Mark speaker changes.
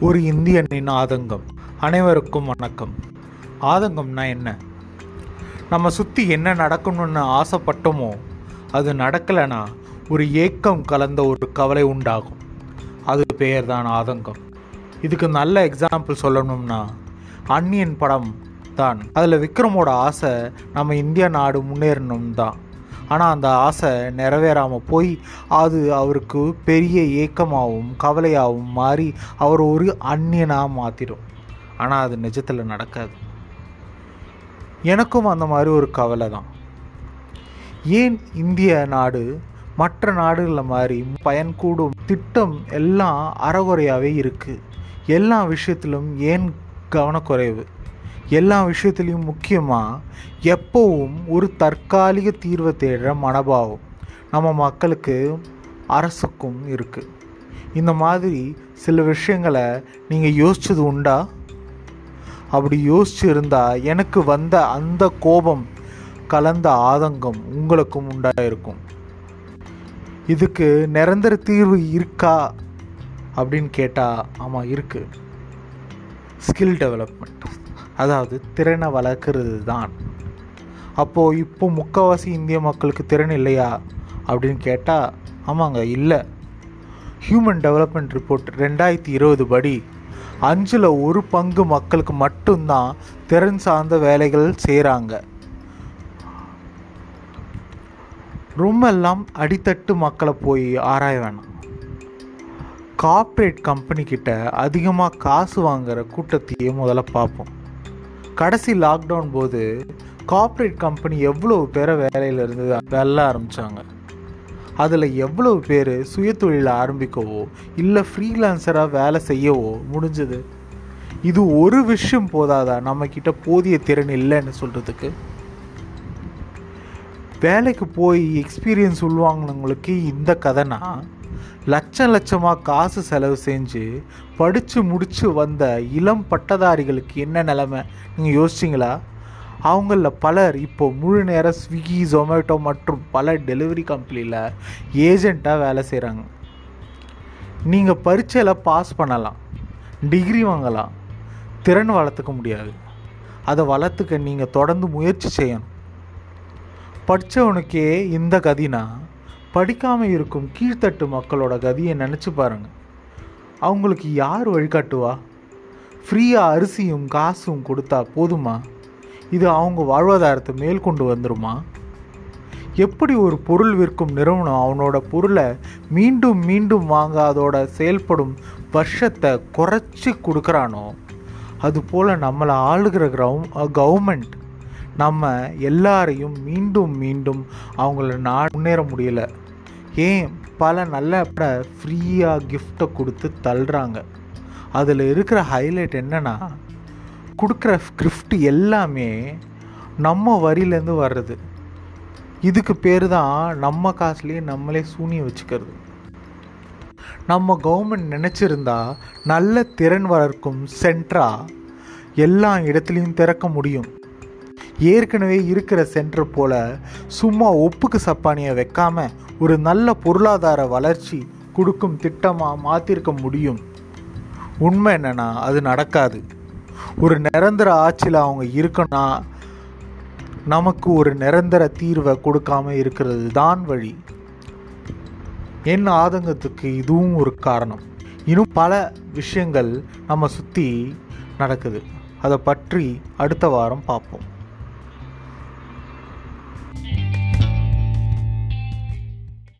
Speaker 1: ஒரு இந்தியனின் ஆதங்கம். அனைவருக்கும் வணக்கம். ஆதங்கம்னா என்ன? நம்ம சுற்றி என்ன நடக்கணும்னு ஆசைப்பட்டோமோ அது நடக்கலைன்னா ஒரு ஏக்கம் கலந்த ஒரு கவலை உண்டாகும். அது பெயர் தான் ஆதங்கம். இதுக்கு நல்ல எக்ஸாம்பிள் சொல்லணும்னா அன்னியன் படம் தான். அதில் விக்ரமோட ஆசை நம்ம இந்திய நாடு முன்னேறணும் தான் ஆனால் அந்த ஆசை நிறைவேறாமல் போய் அது அவருக்கு பெரிய ஏக்கமாகவும் கவலையாகவும் மாறி அவர் ஒரு அந்நியனாக மாற்றிடும் ஆனால் அது நிஜத்தில் நடக்காது. எனக்கும் அந்த மாதிரி ஒரு கவலை தான். ஏன் இந்திய நாடு மற்ற நாடுகளில் மாதிரி பயன்கூடும் திட்டம் எல்லாம் அறகுறையாகவே இருக்குது எல்லா விஷயத்திலும் ஏன் கவனக்குறைவு? எல்லா விஷயத்துலேயும் முக்கியமாக எப்போவும் ஒரு தற்காலிக தீர்வை தேடுற மனபாவம் நம்ம மக்களுக்கு அரசுக்கும் இருக்குது இந்த மாதிரி சில விஷயங்களை நீங்கள் யோசிச்சது உண்டா? அப்படி யோசிச்சு இருந்தால் எனக்கு வந்த அந்த கோபம் கலந்த ஆதங்கம் உங்களுக்கும் உண்டாயிருக்கும். இதுக்கு நிரந்தர தீர்வு இருக்கா? அப்படின்னு கேட்டால் ஆமாம் இருக்குது ஸ்கில் டெவலப்மெண்ட் அதாவது திறனை வளர்க்குறது தான் அப்போது இப்போ முக்கால்வாசி இந்திய மக்களுக்கு திறன் இல்லையா? அப்படின்னு கேட்டால் ஆமாங்க இல்லை. ஹியூமன் டெவலப்மெண்ட் ரிப்போர்ட் ரெண்டாயிரத்தி இருபது படி அஞ்சில் ஒரு பங்கு மக்களுக்கு மட்டும்தான் திறன் சார்ந்த வேலைகள் செய்கிறாங்க ரொம்ப எல்லாம் அடித்தட்டு மக்களை போய் ஆராய வேணாம். கார்ப்பரேட் கம்பெனிக்கிட்ட அதிகமாக காசு வாங்குகிற கூட்டத்தையே முதல்ல பார்ப்போம். கடைசி லாக்டவுன் போது கார்ப்பரேட் கம்பெனி எவ்வளோ பேரை வேலையில் இருந்து வெல்ல ஆரம்பித்தாங்க அதில் எவ்வளோ பேர் சுயதொழில் ஆரம்பிக்கவோ இல்லை ஃப்ரீலான்சராக வேலை செய்யவோ முடிஞ்சது? இது ஒரு விஷயம் போதாதா? நம்மக்கிட்ட போதிய திறன் இல்லைன்னு சொல்கிறதுக்கு வேலைக்கு போய் எக்ஸ்பீரியன்ஸ் உள்வாங்கினவங்களுக்கு இந்த கதைனா லட்சம் லட்சமாக காசு செலவு செஞ்சு படித்து முடித்து வந்த இளம் பட்டதாரிகளுக்கு என்ன நிலமை? நீங்கள் யோசிச்சிங்களா? அவங்களில் பலர் இப்போ முழு நேரம் ஸ்விக்கி ஜொமேட்டோ மற்றும் பல டெலிவரி கம்பெனியில் ஏஜெண்ட்டாக வேலை செய்கிறாங்க நீங்கள் பரீட்சையில் பாஸ் பண்ணலாம் டிகிரி வாங்கலாம் திறன் வளர்த்துக்க முடியாது. அதை வளர்த்துக்க நீங்கள் தொடர்ந்து முயற்சி செய்யணும். படித்தவனுக்கே இந்த கதினா படிக்காமல் இருக்கும் கீழ்த்தட்டு மக்களோட கதியை நினச்சி பாருங்கள் அவங்களுக்கு யார் வழிகாட்டுவா? ஃப்ரீயாக அரிசியும் காசும் கொடுத்தா போதுமா? இது அவங்க வாழ்வாதாரத்தை மேல் கொண்டு வந்துருமா? எப்படி ஒரு பொருள் விற்கும் நிறுவனம் அவனோட பொருளை மீண்டும் மீண்டும் வாங்க அதோட செயல்படும் வருஷத்தை குறைச்சி கொடுக்குறானோ? அதுபோல் நம்மளை ஆளுகிற கிரௌ கவர்மெண்ட் நம்ம எல்லாரையும் மீண்டும் மீண்டும் அவங்கள நா முன்னேற முடியல. ஏன் பல நல்ல ஃப்ரீயாக கிஃப்டை கொடுத்து தள்ளுறாங்க. அதில் இருக்கிற ஹைலைட் என்னென்னா கொடுக்குற கிஃப்ட் எல்லாமே நம்ம வரியிலேருந்து வர்றது. இதுக்கு பேர் தான் நம்ம காசுலேயே நம்மளே சூனிய வச்சுக்கிறது. நம்ம கவர்மெண்ட் நினச்சிருந்தா நல்ல திறன் வளர்க்கும் சென்டரா எல்லா இடத்துலையும் திறக்க முடியும். ஏற்கனவே இருக்கிற சென்டர் போல் சும்மா ஒப்புக்கு சப்பானியை வைக்காமல் ஒரு நல்ல பொருளாதார வளர்ச்சி கொடுக்கும் திட்டமாக மாற்றிருக்க முடியும். உண்மை என்னன்னா அது நடக்காது. ஒரு நிரந்தர ஆட்சியில் அவங்க இருக்கனா நமக்கு ஒரு நிரந்தர தீர்வை கொடுக்காம இருக்கிறது தான் வழி. என் ஆதங்கத்துக்கு இதுவும் ஒரு காரணம். இன்னும் பல விஷயங்கள் நம்ம சுற்றி நடக்குது. அதை பற்றி அடுத்த வாரம் பார்ப்போம்.